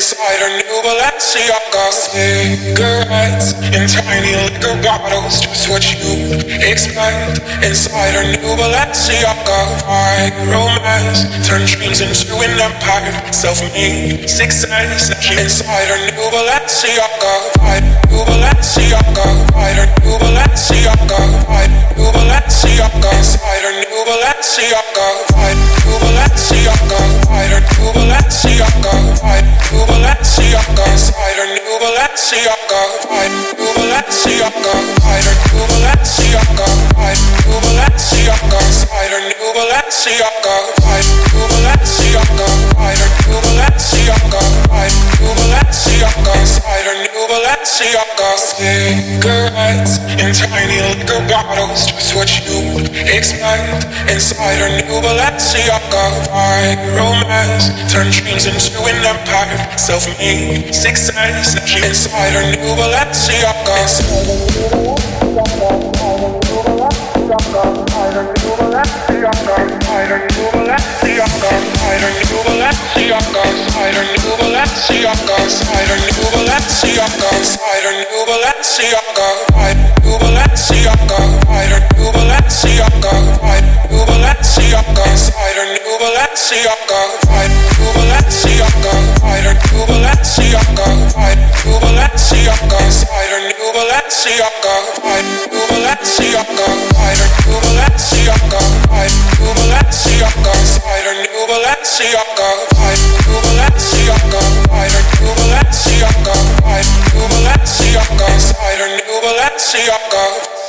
inside her new Balenciaga. Cigarettes in tiny liquor bottles, just what you expect. Inside her new Balenciaga. My romance turned dreams into an empire. Self-made success. Inside her new Balenciaga. My new Balenciaga. Her new Balenciaga. My new Balenciaga. Inside her new Balenciaga. My new Balenciaga. Her new Balenciaga. Balenciaga, I do Valencia, I do Valencia, I do Valencia, I do Valencia. Cigarettes in tiny liquor bottles, just what you expect. Inside her new Balenciaga. My romance turned dreams into an empire. Self-made success. Inside her new Balenciaga. Balenciaga, I do Balenciaga, I do Balenciaga, I do Balenciaga, Balenciaga, white to Balenciaga, whiter to Balenciaga, white to Balenciaga, spider new Balenciaga, white to Balenciaga, whiter to Balenciaga, white to Balenciaga, spider new Balenciaga, white to Balenciaga, whiter to Balenciaga, white to Balenciaga, spider new Balenciaga.